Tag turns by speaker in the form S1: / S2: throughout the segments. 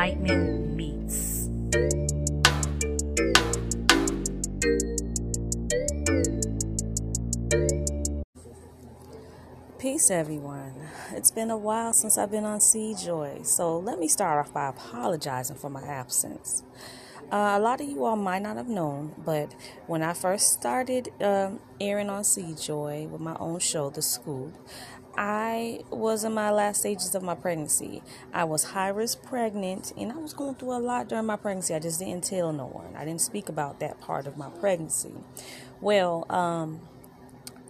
S1: enlightenment meets.
S2: Peace, everyone. It's been a while since I've been on Sea Joy, so let me start off by apologizing for my absence. Uh, a lot of you all might not have known, but when I first started um, airing on Sea Joy with my own show, The Scoop, I was in my last stages of my pregnancy. I was high risk pregnant, and I was going through a lot during my pregnancy. I just didn't tell no one. I didn't speak about that part of my pregnancy. Well, um,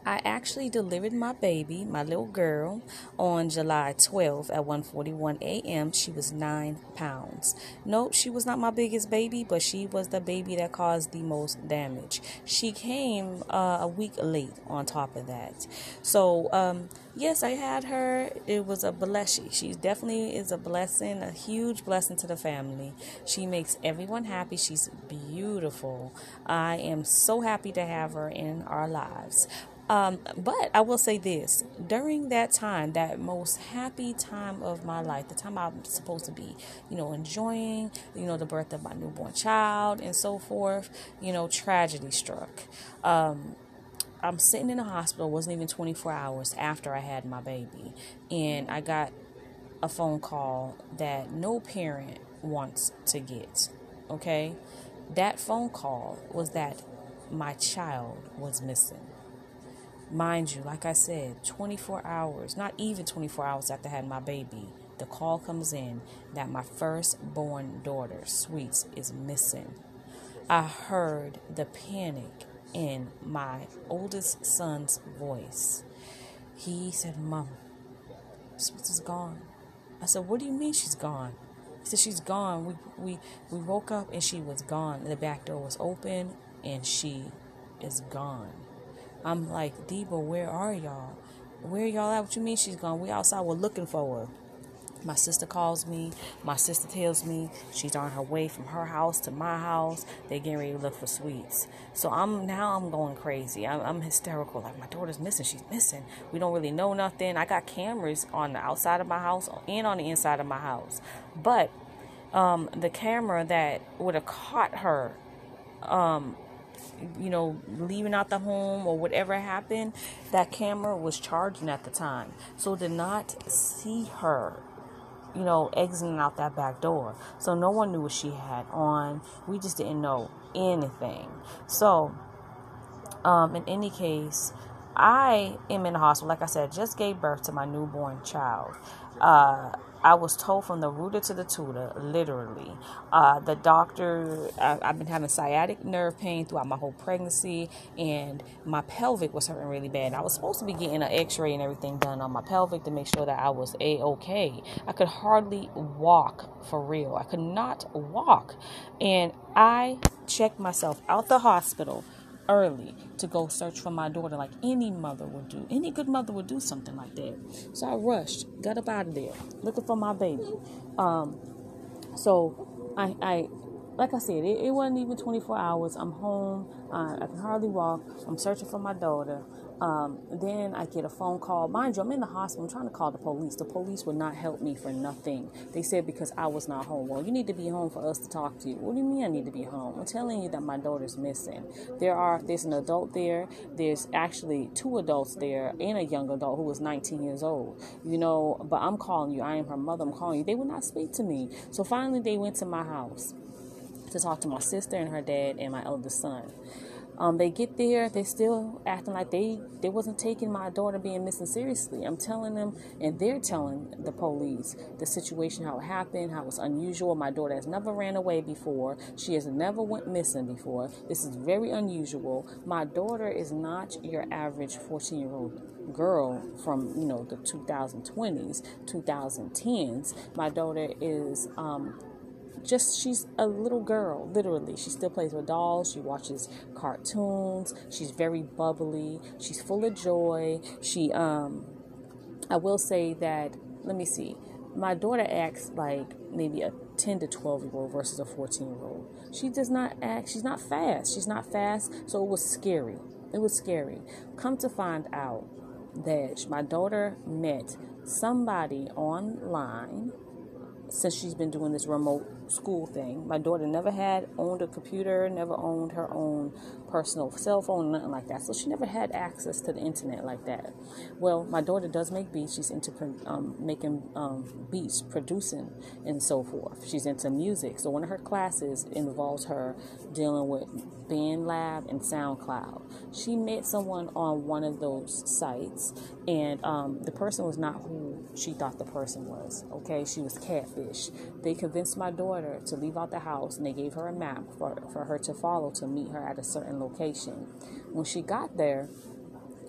S2: I actually delivered my baby, my little girl, on July 12th at 1:41 a.m. She was nine pounds. Nope, she was not my biggest baby, but she was the baby that caused the most damage. She came uh, a week late. On top of that, so um, yes, I had her. It was a blessing. She definitely is a blessing, a huge blessing to the family. She makes everyone happy. She's beautiful. I am so happy to have her in our lives. Um, but I will say this during that time, that most happy time of my life, the time I'm supposed to be, you know, enjoying, you know, the birth of my newborn child and so forth, you know, tragedy struck. Um, I'm sitting in the hospital, wasn't even 24 hours after I had my baby, and I got a phone call that no parent wants to get. Okay? That phone call was that my child was missing. Mind you, like I said, 24 hours, not even 24 hours after I had my baby, the call comes in that my firstborn daughter, Sweets, is missing. I heard the panic in my oldest son's voice. He said, Mom, Sweets is gone. I said, What do you mean she's gone? He said, She's gone. We, we, we woke up and she was gone. The back door was open and she is gone. I'm like, Debo, where are y'all? Where y'all at? What you mean she's gone? We outside. We're looking for her. My sister calls me. My sister tells me she's on her way from her house to my house. They're getting ready to look for sweets. So I'm now I'm going crazy. I'm, I'm hysterical. Like my daughter's missing. She's missing. We don't really know nothing. I got cameras on the outside of my house and on the inside of my house. But um, the camera that would have caught her um, you know, leaving out the home or whatever happened, that camera was charging at the time. So did not see her, you know, exiting out that back door. So no one knew what she had on. We just didn't know anything. So, um, in any case, I am in the hospital. Like I said, just gave birth to my newborn child. Uh, I was told from the rooter to the tutor, literally. Uh, the doctor, I, I've been having sciatic nerve pain throughout my whole pregnancy, and my pelvic was hurting really bad. I was supposed to be getting an x ray and everything done on my pelvic to make sure that I was a okay. I could hardly walk for real. I could not walk. And I checked myself out the hospital early to go search for my daughter like any mother would do. Any good mother would do something like that. So I rushed, got up out of there, looking for my baby. Um, so I, I like I said, it, it wasn't even 24 hours. I'm home. I can hardly walk. I'm searching for my daughter. Um, then I get a phone call. Mind you, I'm in the hospital. I'm trying to call the police. The police would not help me for nothing. They said because I was not home. Well, you need to be home for us to talk to you. What do you mean I need to be home? I'm telling you that my daughter's missing. There are there's an adult there. There's actually two adults there and a young adult who was 19 years old. You know, but I'm calling you. I am her mother. I'm calling you. They would not speak to me. So finally, they went to my house to talk to my sister and her dad and my eldest son. Um, they get there, they're still acting like they, they wasn't taking my daughter being missing seriously. I'm telling them, and they're telling the police the situation, how it happened, how it's unusual. My daughter has never ran away before. She has never went missing before. This is very unusual. My daughter is not your average 14 year old girl from you know the 2020s 2010s my daughter is um, just she's a little girl literally. She still plays with dolls she watches cartoons she's very bubbly she's full of joy. She um i will say that let me see my daughter acts like maybe a 10 to 12 year old versus a 14 year old. She does not act she's not fast she's not fast so it was scary it was scary. Come to find out that my daughter met somebody online since she's been doing this remote school thing. My daughter never had owned a computer, never owned her own personal cell phone, nothing like that. So she never had access to the internet like that. Well, my daughter does make beats. She's into um, making um, beats, producing, and so forth. She's into music. So one of her classes involves her dealing with BandLab and SoundCloud. She met someone on one of those sites, and um, the person was not who she thought the person was. Okay, she was catfish. They convinced my daughter to leave out the house, and they gave her a map for, for her to follow to meet her at a certain location. When she got there,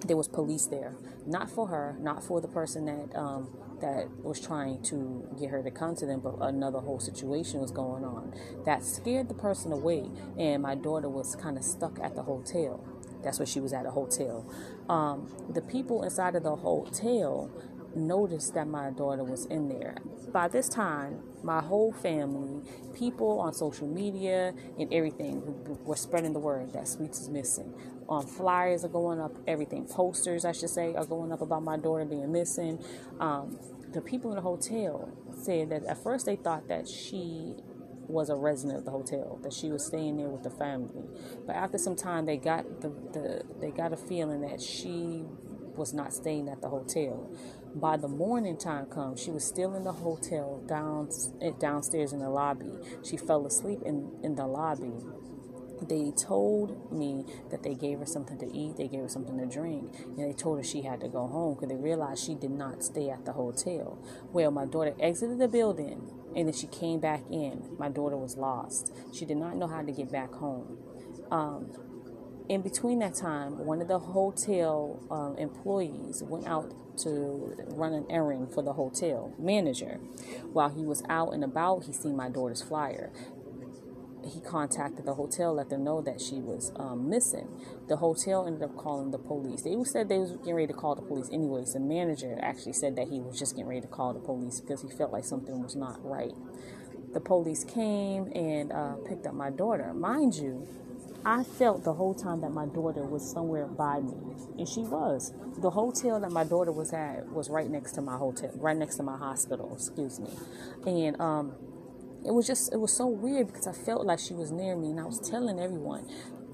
S2: there was police there, not for her, not for the person that um, that was trying to get her to come to them, but another whole situation was going on that scared the person away. And my daughter was kind of stuck at the hotel. That's where she was at a hotel. Um, the people inside of the hotel noticed that my daughter was in there. By this time, my whole family, people on social media and everything were spreading the word that Sweets is missing. Um, flyers are going up, everything. Posters, I should say, are going up about my daughter being missing. Um, the people in the hotel said that at first they thought that she was a resident of the hotel, that she was staying there with the family. But after some time, they got the, the they got a feeling that she was not staying at the hotel. By the morning time comes, she was still in the hotel down downstairs in the lobby. She fell asleep in, in the lobby they told me that they gave her something to eat, they gave her something to drink, and they told her she had to go home because they realized she did not stay at the hotel. Well, my daughter exited the building and then she came back in. My daughter was lost. She did not know how to get back home. Um, in between that time, one of the hotel um, employees went out to run an errand for the hotel manager. While he was out and about, he seen my daughter's flyer he contacted the hotel, let them know that she was um, missing. The hotel ended up calling the police. They said they was getting ready to call the police anyways. The manager actually said that he was just getting ready to call the police because he felt like something was not right. The police came and uh, picked up my daughter. Mind you, I felt the whole time that my daughter was somewhere by me, and she was. The hotel that my daughter was at was right next to my hotel, right next to my hospital. Excuse me, and um, it was just it was so weird because I felt like she was near me and I was telling everyone,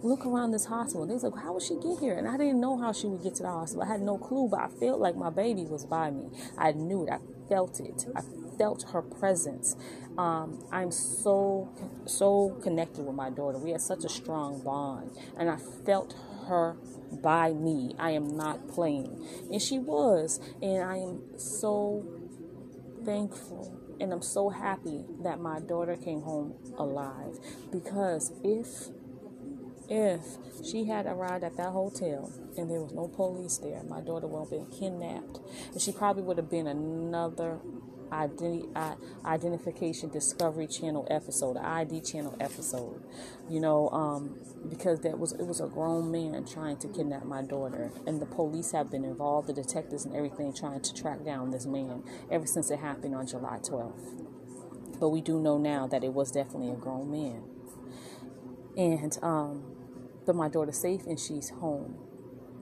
S2: look around this hospital. They was like, how would she get here? And I didn't know how she would get to the hospital. I had no clue, but I felt like my baby was by me. I knew it. I felt it. I felt her presence. Um, I'm so so connected with my daughter. We had such a strong bond, and I felt her by me. I am not playing, and she was, and I am so thankful and I'm so happy that my daughter came home alive because if if she had arrived at that hotel and there was no police there, my daughter would have been kidnapped. And she probably would have been another identi- identification discovery channel episode, the ID channel episode. You know, um, because that was it was a grown man trying to kidnap my daughter, and the police have been involved, the detectives and everything, trying to track down this man ever since it happened on July 12th. But we do know now that it was definitely a grown man, and um, but my daughter's safe and she's home.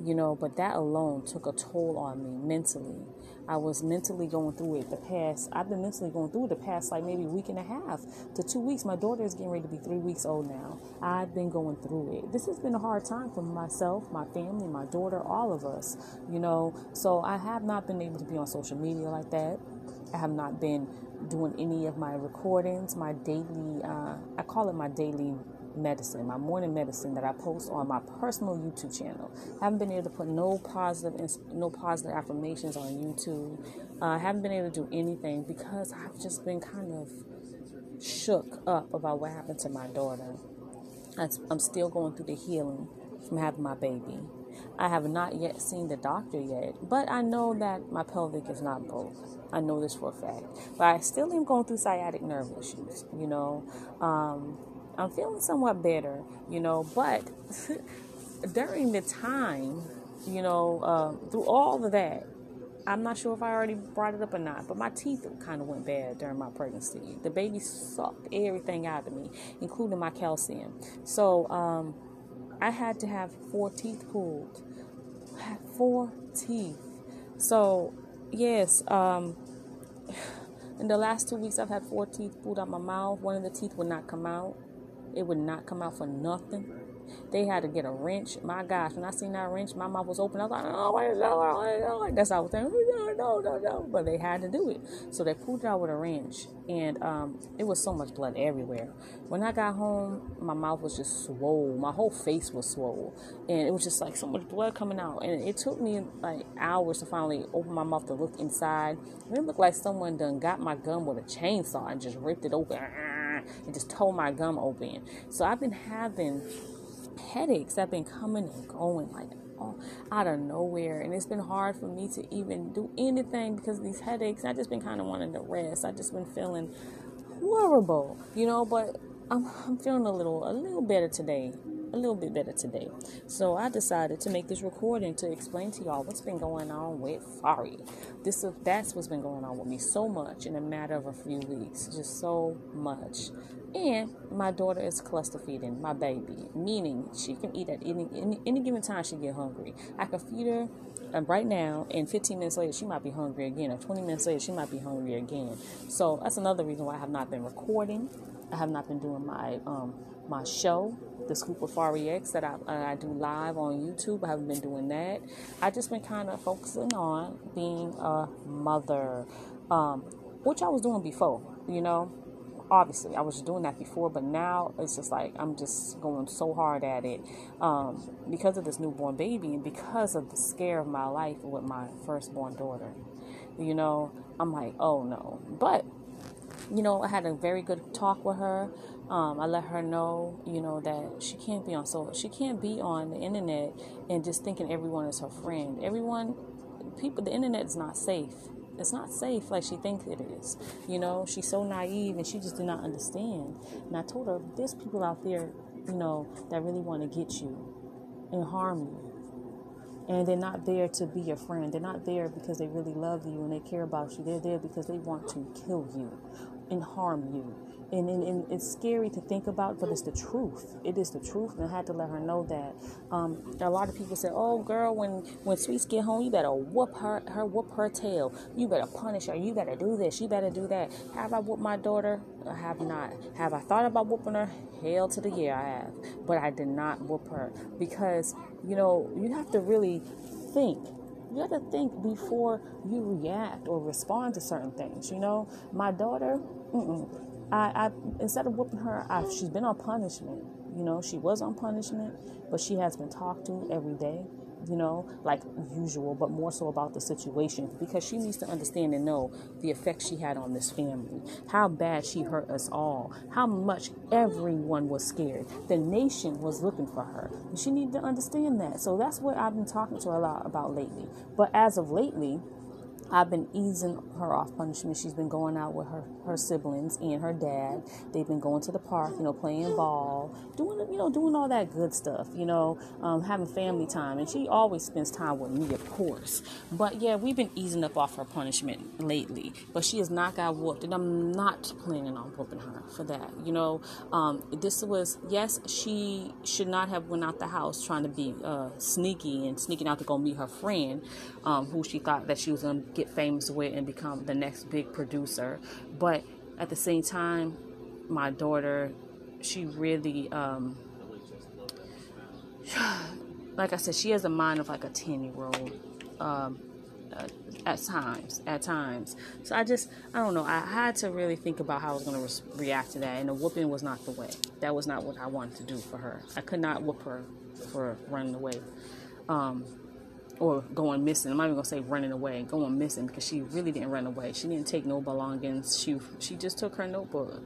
S2: You know, but that alone took a toll on me mentally I was mentally going through it the past, I've been mentally going through it the past like maybe a week and a half to two weeks. My daughter is getting ready to be three weeks old now. I've been going through it. This has been a hard time for myself, my family, my daughter, all of us, you know. So I have not been able to be on social media like that. I have not been doing any of my recordings, my daily, uh, I call it my daily medicine, my morning medicine that I post on my personal YouTube channel. I haven't been able to put no positive, no positive affirmations on YouTube. Uh, I haven't been able to do anything because I've just been kind of shook up about what happened to my daughter. I'm still going through the healing from having my baby. I have not yet seen the doctor yet, but I know that my pelvic is not broke. I know this for a fact. But I still am going through sciatic nerve issues, you know. Um, I'm feeling somewhat better, you know, but during the time, you know, uh, through all of that, I'm not sure if I already brought it up or not, but my teeth kind of went bad during my pregnancy. The baby sucked everything out of me, including my calcium. So um, I had to have four teeth pulled. Four teeth. So, yes, um, In the last two weeks, I've had four teeth pulled out my mouth. One of the teeth would not come out. It would not come out for nothing. They had to get a wrench. My gosh, when I seen that wrench, my mouth was open. I was like, oh, wait, no, no, that's how I was saying, no, no, no, no. But they had to do it. So they pulled it out with a wrench. And um, it was so much blood everywhere. When I got home, my mouth was just swollen. My whole face was swollen. And it was just like so much blood coming out. And it took me like hours to finally open my mouth to look inside. It looked like someone done got my gum with a chainsaw and just ripped it open and just tore my gum open. So I've been having headaches. That have been coming and going like out of nowhere. And it's been hard for me to even do anything because these headaches. I just been kind of wanting to rest. I just been feeling horrible you know but i'm, I'm feeling a little a little better today a little bit better today. So I decided to make this recording to explain to y'all what's been going on with Fari. This that's what's been going on with me so much in a matter of a few weeks, just so much. And my daughter is cluster feeding my baby, meaning she can eat at any any, any given time she get hungry. I can feed her and right now, and 15 minutes later, she might be hungry again, or 20 minutes later, she might be hungry again. So that's another reason why I have not been recording. I have not been doing my um, my show, the Scoop of Fari X, that I, uh, I do live on YouTube. I haven't been doing that. I just been kind of focusing on being a mother, um, which I was doing before, you know. Obviously, I was doing that before, but now it's just like I'm just going so hard at it um, because of this newborn baby and because of the scare of my life with my firstborn daughter. You know, I'm like, oh no. But you know, I had a very good talk with her. Um, I let her know, you know, that she can't be on so she can't be on the internet and just thinking everyone is her friend. Everyone, people, the internet is not safe. It's not safe like she thinks it is. You know, she's so naive and she just did not understand. And I told her, there's people out there, you know, that really want to get you and harm you. And they're not there to be your friend. They're not there because they really love you and they care about you. They're there because they want to kill you and harm you and, and, and, it's scary to think about, but it's the truth. It is the truth, and I had to let her know that. Um, a lot of people say, "Oh, girl, when when Sweets get home, you better whoop her, her whoop her tail. You better punish her. You better do this. You better do that." Have I whooped my daughter? I have not. Have I thought about whooping her? Hell to the year, I have, but I did not whoop her because you know you have to really think you have to think before you react or respond to certain things. You know, my daughter. I, I instead of whooping her, I, she's been on punishment. You know, she was on punishment, but she has been talked to every day. You know, like usual, but more so about the situation because she needs to understand and know the effect she had on this family, how bad she hurt us all, how much everyone was scared. The nation was looking for her. And she needed to understand that. So that's what I've been talking to her a lot about lately. But as of lately, I've been easing her off punishment. She's been going out with her, her siblings and her dad. They've been going to the park, you know, playing ball, doing you know, doing all that good stuff, you know, um, having family time. And she always spends time with me, of course. But yeah, we've been easing up off her punishment lately. But she has not got whooped, and I'm not planning on whooping her for that. You know, um, this was yes, she should not have went out the house trying to be uh, sneaky and sneaking out to go meet her friend, um, who she thought that she was to get famous with and become the next big producer. But at the same time, my daughter, she really, um, like I said, she has a mind of like a 10 year old. Um, uh, at times, at times. So I just, I don't know. I had to really think about how I was going to re- react to that, and the whooping was not the way. That was not what I wanted to do for her. I could not whoop her for running away. Um, or going missing. I'm not even gonna say running away, going missing because she really didn't run away. She didn't take no belongings. She she just took her notebook,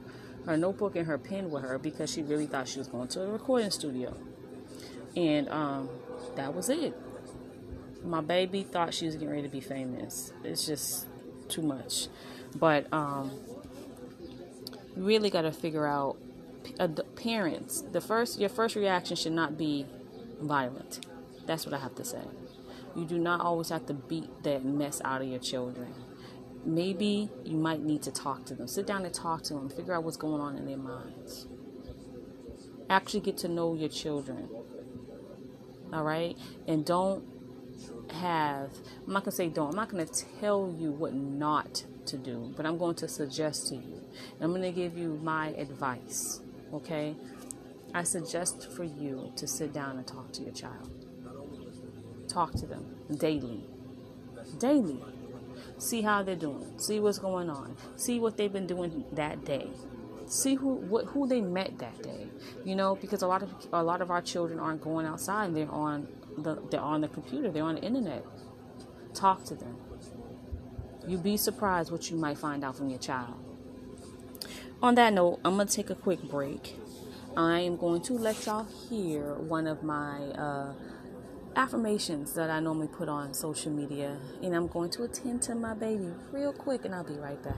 S2: her notebook and her pen with her because she really thought she was going to a recording studio, and um, that was it. My baby thought she was getting ready to be famous. It's just too much, but um, really got to figure out uh, parents. The first your first reaction should not be violent. That's what I have to say. You do not always have to beat that mess out of your children. Maybe you might need to talk to them. Sit down and talk to them. Figure out what's going on in their minds. Actually get to know your children. All right? And don't have, I'm not going to say don't, I'm not going to tell you what not to do, but I'm going to suggest to you. I'm going to give you my advice, okay? I suggest for you to sit down and talk to your child. Talk to them daily. Daily. See how they're doing. See what's going on. See what they've been doing that day. See who what who they met that day. You know, because a lot of a lot of our children aren't going outside. They're on the they're on the computer. They're on the internet. Talk to them. You'd be surprised what you might find out from your child. On that note, I'm gonna take a quick break. I am going to let y'all hear one of my uh, affirmations that I normally put on social media, and I'm going to attend to my baby real quick, and I'll be right back.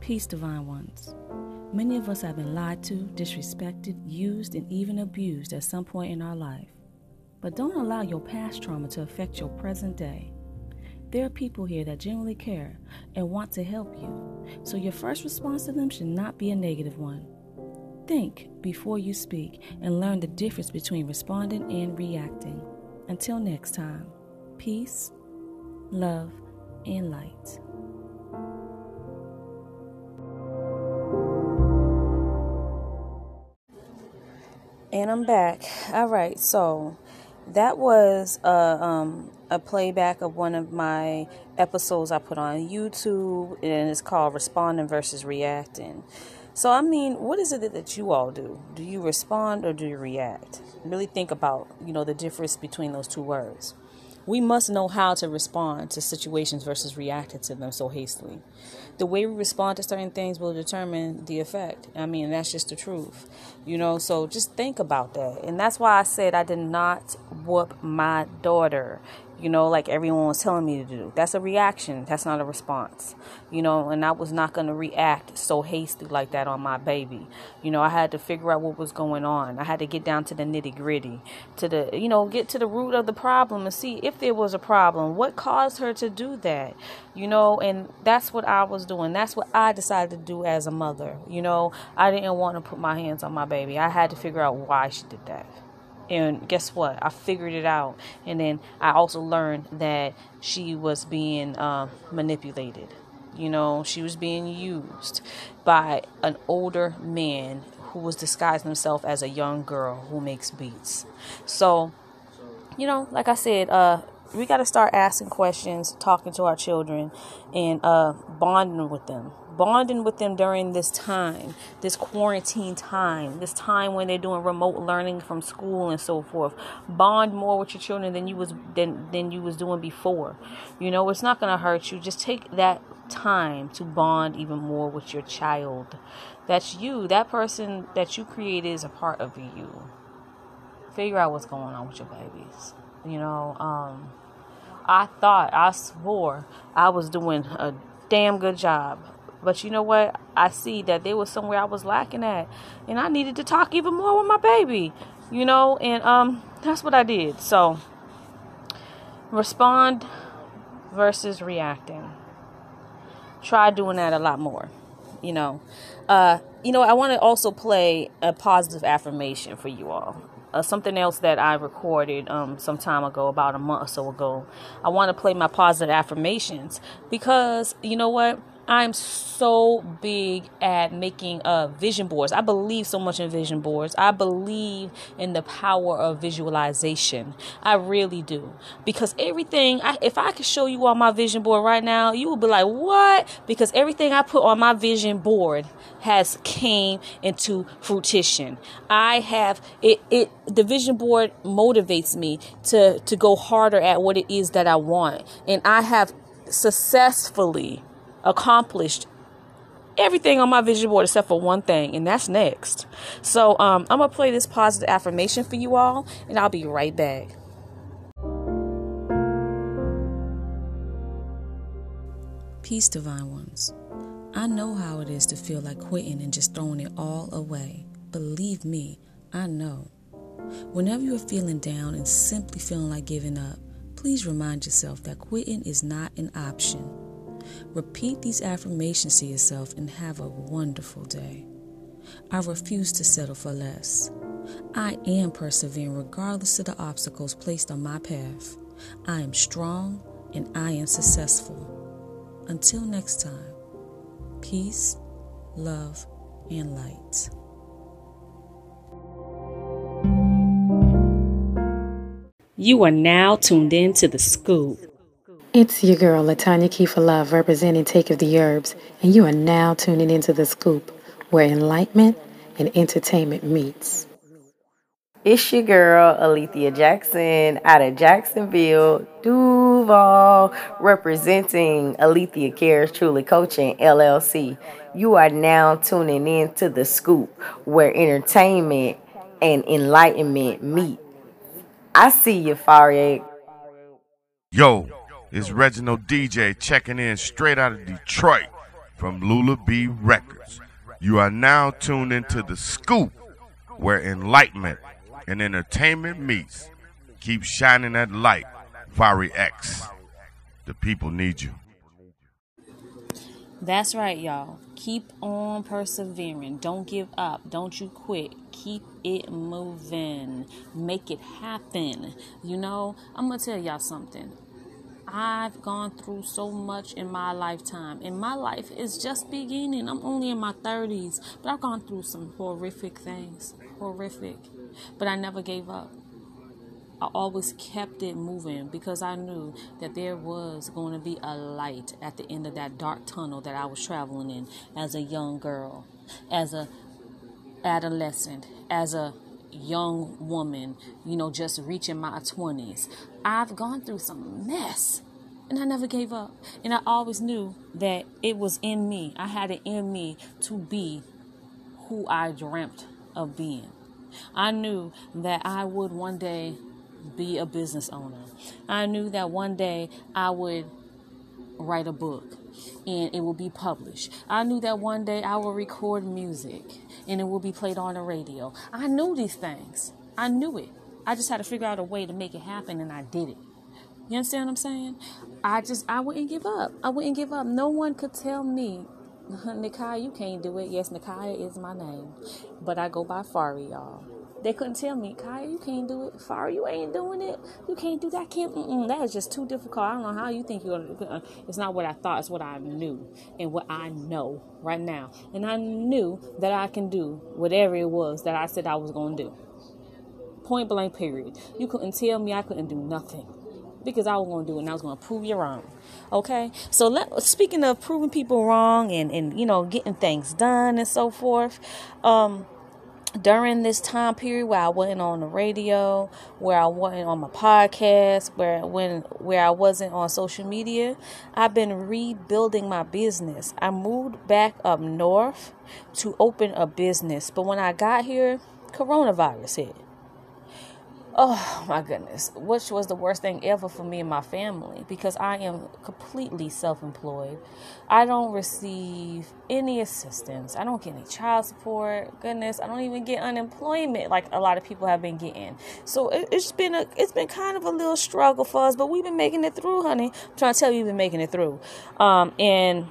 S2: Peace, divine ones. Many of us have been lied to, disrespected, used, and even abused at some point in our life. But don't allow your past trauma to affect your present day. There are people here that genuinely care and want to help you, so your first response to them should not be a negative one. Think before you speak and learn the difference between responding and reacting. Until next time, peace, love, and light. And I'm back. All right, so that was a, um, a playback of one of my episodes I put on YouTube, and it's called Responding versus Reacting. So, I mean, what is it that you all do? Do you respond or do you react? Really think about, you know, the difference between those two words. We must know how to respond to situations versus reacting to them so hastily. The way we respond to certain things will determine the effect. I mean, that's just the truth. You know, so just think about that. And that's why I said I did not whoop my daughter you know, like everyone was telling me to do. That's a reaction. That's not a response, you know, and I was not going to react so hasty like that on my baby. You know, I had to figure out what was going on. I had to get down to the nitty gritty, to the, you know, get to the root of the problem and see if there was a problem. What caused her to do that, you know, and that's what I was doing. That's what I decided to do as a mother. You know, I didn't want to put my hands on my baby. I had to figure out why she did that. And guess what? I figured it out. And then I also learned that she was being uh, manipulated. You know, she was being used by an older man who was disguising himself as a young girl who makes beats. So, you know, like I said, uh, we got to start asking questions, talking to our children, and uh, bonding with them bonding with them during this time, this quarantine time, this time when they're doing remote learning from school and so forth. Bond more with your children than you was than than you was doing before. You know, it's not to hurt you. Just take that time to bond even more with your child. That's you. That person that you created is a part of you. Figure out what's going on with your babies. You know, um, I thought, I swore I was doing a damn good job but you know what? I see that there was somewhere I was lacking at, and I needed to talk even more with my baby, you know, and um, that's what I did. So, respond versus reacting. Try doing that a lot more, you know. Uh, you know, I want to also play a positive affirmation for you all. Uh, something else that I recorded um, some time ago, about a month or so ago. I want to play my positive affirmations because you know what? I'm so big at making uh, vision boards. I believe so much in vision boards. I believe in the power of visualization. I really do. Because everything, I, if I could show you on my vision board right now, you would be like, what? Because everything I put on my vision board has came into fruition. I have it, it the vision board motivates me to, to go harder at what it is that I want. And I have successfully accomplished everything on my vision board except for one thing, and that's next. So um, I'm gonna play this positive affirmation for you all, and I'll be right back. Peace, divine ones. I know how it is to feel like quitting and just throwing it all away. Believe me, I know. Whenever you're feeling down and simply feeling like giving up, please remind yourself that quitting is not an option. Repeat these affirmations to yourself and have a wonderful day. I refuse to settle for less. I am persevering regardless of the obstacles placed on my path. I am strong and I am successful. Until next time, peace, love, and light. You are now tuned in to the scoop.
S3: It's your girl, Latanya Kiefer Love, representing Take of the Herbs, and you are now tuning into the scoop, where enlightenment and entertainment meets.
S4: It's your girl, Alethea Jackson, out of Jacksonville, Duval, representing Alethea Cares Truly Coaching LLC. You are now tuning in to The Scoop, where entertainment and enlightenment meet. I see you, Farid.
S5: Yo, it's Reginald DJ checking in straight out of Detroit from Lula B Records. You are now tuned into The Scoop, where enlightenment and entertainment meets. Keep shining that light. Fari X. The people need you.
S2: That's right, y'all. Keep on persevering. Don't give up. Don't you quit. Keep it moving. Make it happen. You know, I'm going to tell y'all something. I've gone through so much in my lifetime, and my life is just beginning. I'm only in my 30s, but I've gone through some horrific things. Horrific. But I never gave up. I always kept it moving because I knew that there was going to be a light at the end of that dark tunnel that I was traveling in as a young girl, as a adolescent, as a young woman, you know, just reaching my 20s. I've gone through some mess and I never gave up. And I always knew that it was in me. I had it in me to be who I dreamt of being. I knew that I would one day be a business owner. I knew that one day I would write a book and it will be published. I knew that one day I will record music and it will be played on the radio. I knew these things. I knew it. I just had to figure out a way to make it happen and I did it. You understand what I'm saying? I just I wouldn't give up. I wouldn't give up. No one could tell me Nakai, you can't do it. Yes, Nakai is my name, but I go by Fari, y'all. They couldn't tell me, Kaya, you can't do it. Fari, you ain't doing it. You can't do that. Can't. Mm-mm, that is just too difficult. I don't know how you think you're gonna. Uh, it's not what I thought. It's what I knew and what I know right now. And I knew that I can do whatever it was that I said I was gonna do. Point blank. Period. You couldn't tell me I couldn't do nothing because I was going to do it and I was going to prove you wrong. Okay? So let speaking of proving people wrong and and you know getting things done and so forth, um during this time period where I wasn't on the radio, where I wasn't on my podcast, where when where I wasn't on social media, I've been rebuilding my business. I moved back up north to open a business, but when I got here, coronavirus hit. Oh my goodness, which was the worst thing ever for me and my family because I am completely self employed. I don't receive any assistance, I don't get any child support. Goodness, I don't even get unemployment like a lot of people have been getting. So it, has been a it's been kind of a little struggle for us, but we've been making it through, honey. I'm trying to tell you, we've been making it through. Um, and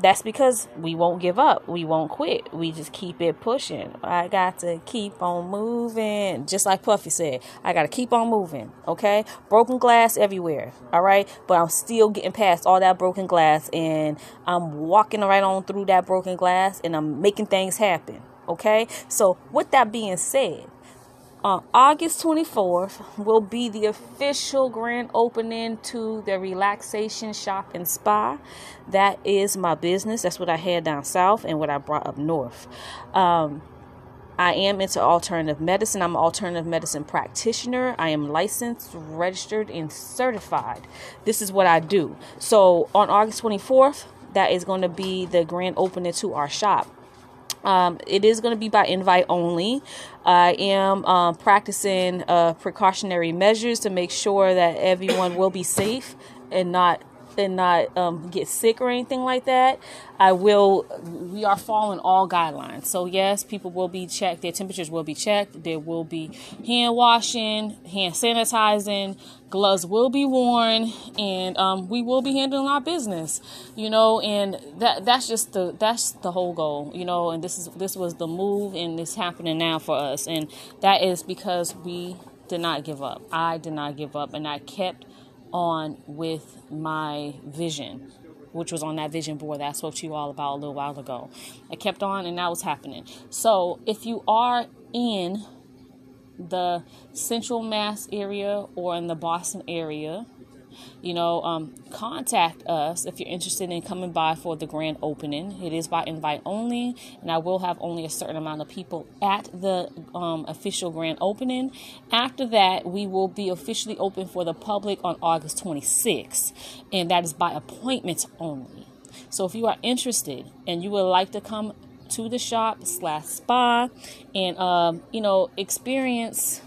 S2: that's because we won't give up. We won't quit. We just keep it pushing. I got to keep on moving. Just like Puffy said, I got to keep on moving. Okay? Broken glass everywhere. All right? But I'm still getting past all that broken glass and I'm walking right on through that broken glass and I'm making things happen. Okay? So, with that being said, on August 24th will be the official grand opening to the relaxation shop and spa. That is my business. That's what I had down south and what I brought up north. Um, I am into alternative medicine. I'm an alternative medicine practitioner. I am licensed, registered, and certified. This is what I do. So on August 24th, that is going to be the grand opening to our shop. Um, it is going to be by invite only. I am um, practicing uh, precautionary measures to make sure that everyone will be safe and not and not um, get sick or anything like that, I will. We are following all guidelines. So yes, people will be checked. Their temperatures will be checked. There will be hand washing, hand sanitizing. Gloves will be worn, and um, we will be handling our business. You know, and that that's just the that's the whole goal. You know, and this is this was the move, and it's happening now for us, and that is because we did not give up. I did not give up, and I kept on with my vision, which was on that vision board that I spoke to you all about a little while ago. I kept on, and that was happening. So, if you are in the Central Mass area or in the Boston area, you know, um, contact us if you're interested in coming by for the grand opening. It is by invite only, and I will have only a certain amount of people at the um, official grand opening. After that, we will be officially open for the public on August 26th, and that is by appointment only. So if you are interested and you would like to come to the shop slash spa and um, you know experience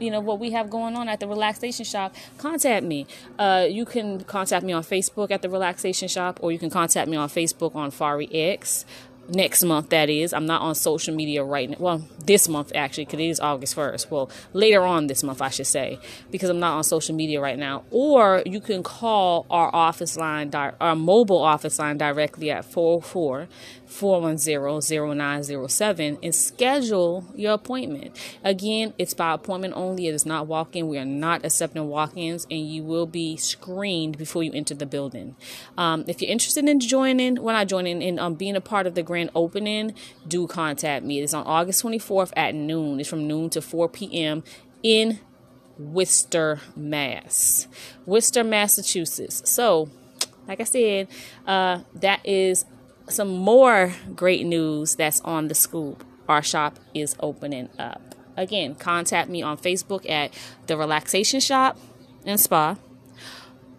S2: you know what we have going on at the relaxation shop contact me. Uh, you can contact me on facebook at the relaxation shop or you can contact me on facebook on fari x. Next month that is. I'm not on social media right now. Well this month actually because it is august 1st well later on this month i should say because i'm not on social media right now. Or you can call our office line our mobile office line directly at 404 410-0907 and schedule your appointment. Again, it's by appointment only. It is not walk-in. We are not accepting walk-ins and you will be screened before you enter the building. Um, if you're interested in joining, when I joining in um, being a part of the grand opening, do contact me. It's on August 24th at noon. It's from noon to 4 p.m. in Worcester, Mass. Worcester, Massachusetts. So, like I said, uh, that is some more great news that's on the scoop. Our shop is opening up. Again, contact me on Facebook at The Relaxation Shop and Spa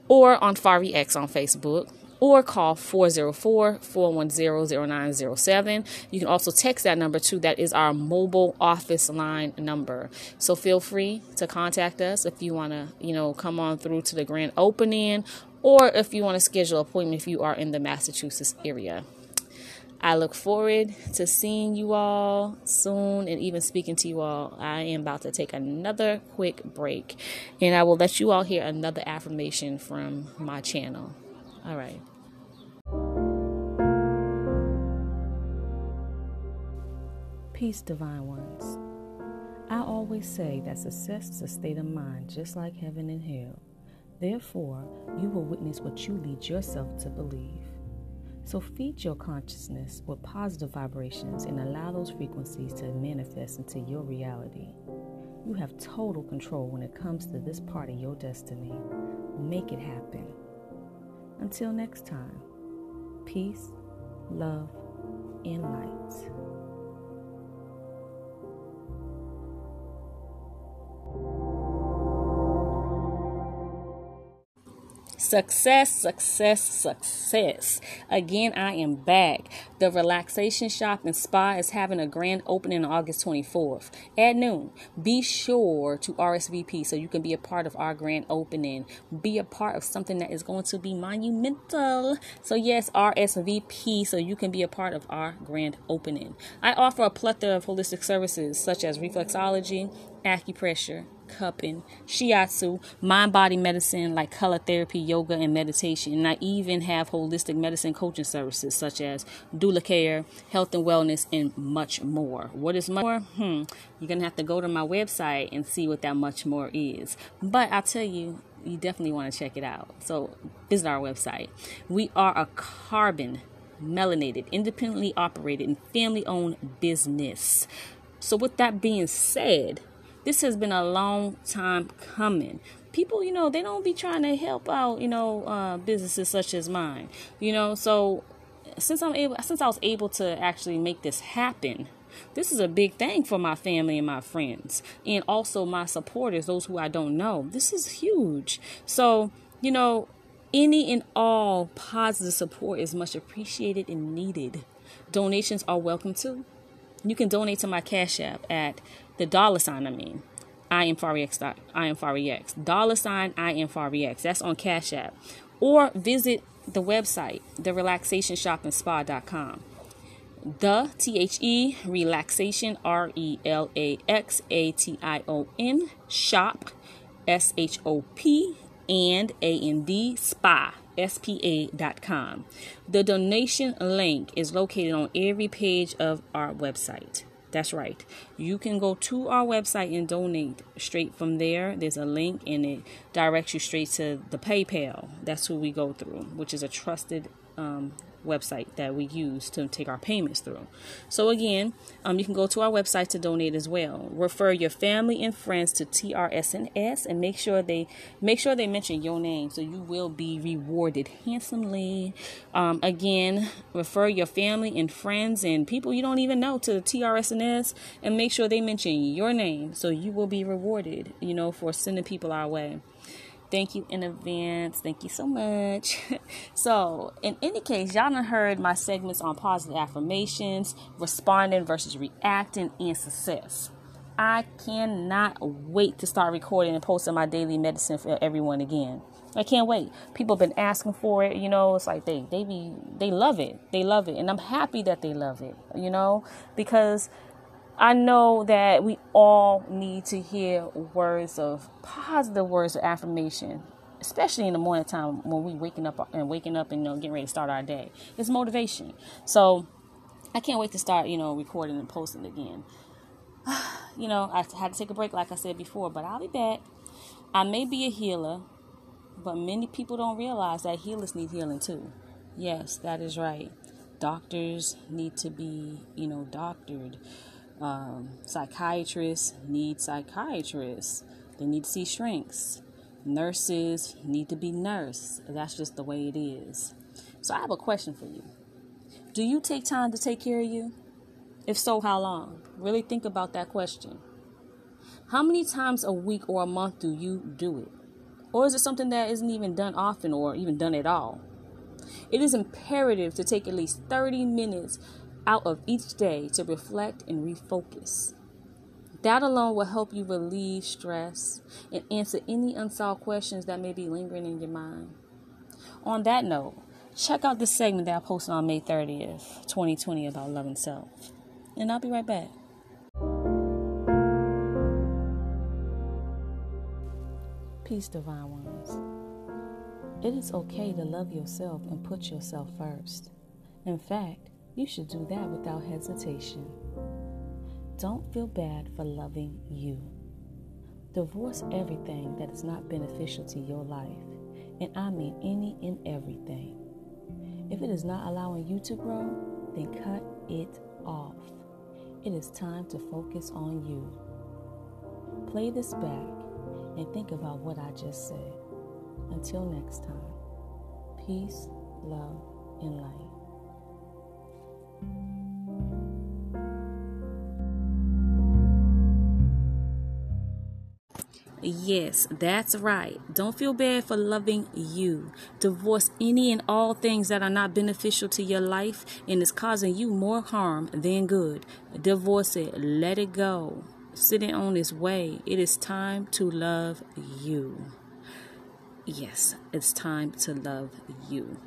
S2: or on Fari X on Facebook or call 404-410-0907. You can also text that number too. That is our mobile office line number. So feel free to contact us if you want to, you know, come on through to the grand opening or if you want to schedule an appointment if you are in the Massachusetts area. I look forward to seeing you all soon and even speaking to you all. I am about to take another quick break and I will let you all hear another affirmation from my channel. All right. Peace, divine ones. I always say that success is a state of mind just like heaven and hell. Therefore, you will witness what you lead yourself to believe. So feed your consciousness with positive vibrations and allow those frequencies to manifest into your reality. You have total control when it comes to this part of your destiny. Make it happen. Until next time, peace, love, and light. Success, success, success. Again, I am back. The Relaxation Shop and Spa is having a grand opening on August 24th at noon. Be sure to RSVP so you can be a part of our grand opening. Be a part of something that is going to be monumental. So, yes, RSVP so you can be a part of our grand opening. I offer a plethora of holistic services such as reflexology, acupressure, cupping, shiatsu, mind body medicine like color therapy, yoga, and meditation. And I even have holistic medicine coaching services such as doula care, health and wellness, and much more. What is more? Hmm, you're going to have to go to my website and see what that much more is. But I'll tell you, you definitely want to check it out. So visit our website. We are a carbon melanated, independently operated, and family owned business. So, with that being said, this has been a long time coming. People you know they don't be trying to help out you know uh, businesses such as mine you know? So since i'm able since i was able to actually make this happen this is a big thing for my family and my friends and also my supporters those who i don't know. This is huge. So you know any and all positive support is much appreciated and needed. Donations are welcome too. You can donate to my cash app at the dollar sign, I mean. I am Fari I am Fari X. Dollar sign I am Fari X. That's on Cash App. or visit the website, the relaxation shopping therelaxationshopandspa.com. The T H E relaxation R E L A X A T I O N shop S H O P and A N D spa spa.com. The donation link is located on every page of our website. That's right. You can go to our website and donate straight from there. There's a link and it directs you straight to the PayPal. That's who we go through, which is a trusted um, website that we use to take our payments through. So again, um, you can go to our website to donate as well. Refer your family and friends to TRSNS and make sure they make sure they mention your name so you will be rewarded handsomely. Um, again, refer your family and friends and people you don't even know to TRSNS and make sure they mention your name so you will be rewarded. You know for sending people our way. Thank you in advance. Thank you so much. so, in any case, y'all done heard my segments on positive affirmations, responding versus reacting, and success. I cannot wait to start recording and posting my daily medicine for everyone again. I can't wait. People have been asking for it, you know, it's like they they be they love it. They love it. And I'm happy that they love it, you know, because I know that we all need to hear words of positive words of affirmation, especially in the morning time when we waking up and waking up and you know getting ready to start our day. It's motivation. So I can't wait to start, you know, recording and posting again. you know, I had to take a break like I said before, but I'll be back. I may be a healer, but many people don't realize that healers need healing too. Yes, that is right. Doctors need to be, you know, doctored um, psychiatrists need psychiatrists. They need to see shrinks. Nurses need to be nursed. That's just the way it is. So I have a question for you. Do you take time to take care of you? If so, how long? Really think about that question. How many times a week or a month do you do it? Or is it something that isn't even done often or even done at all? It is imperative to take at least 30 minutes out of each day to reflect and refocus. That alone will help you relieve stress and answer any unsolved questions that may be lingering in your mind. On that note, check out the segment that I posted on May 30th, 2020 about loving self. And I'll be right back. Peace, divine ones. It is okay to love yourself and put yourself first. In fact, you should do that without hesitation. Don't feel bad for loving you. Divorce everything that is not beneficial to your life, and I mean any and everything. If it is not allowing you to grow, then cut it off. It is time to focus on you. Play this back and think about what I just said. Until next time, peace, love, and light. Yes, that's right. Don't feel bad for loving you. Divorce any and all things that are not beneficial to your life and is causing you more harm than good. Divorce it. Let it go. Sitting on its way. It is time to love you. Yes, it's time to love you.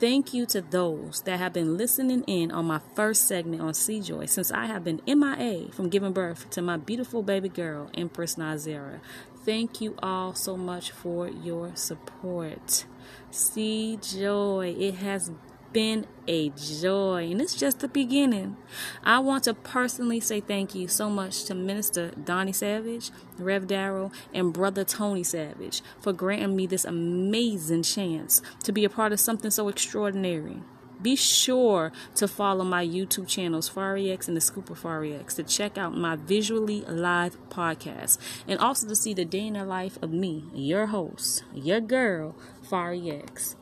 S2: Thank you to those that have been listening in on my first segment on C-Joy since I have been MIA from giving birth to my beautiful baby girl, Empress Nazera. Thank you all so much for your support. C-Joy, it has been a joy, and it's just the beginning. I want to personally say thank you so much to Minister Donnie Savage, Rev Darrell, and Brother Tony Savage for granting me this amazing chance to be a part of something so extraordinary. Be sure to follow my YouTube channels, Fari X and the Scoop of Fari X, to check out my visually live podcast and also to see the day in the life of me, your host, your girl, Fari X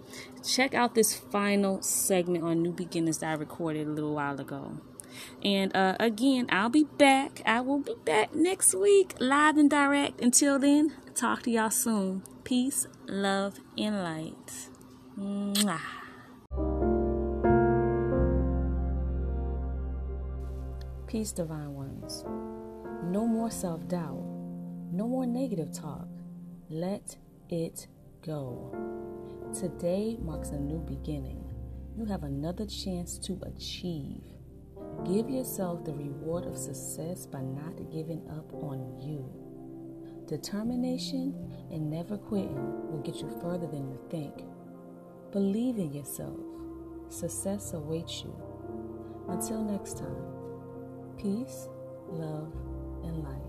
S2: check out this final segment on New Beginners that I recorded a little while ago. And uh, again, I'll be back. I will be back next week, live and direct. Until then, talk to y'all soon. Peace, love, and light. Mwah. Peace, divine ones. No more self doubt. No more negative talk. Let it go. Today marks a new beginning. You have another chance to achieve. Give yourself the reward of success by not giving up on you. Determination and never quitting will get you further than you think. Believe in yourself. Success awaits you. Until next time, peace, love, and light.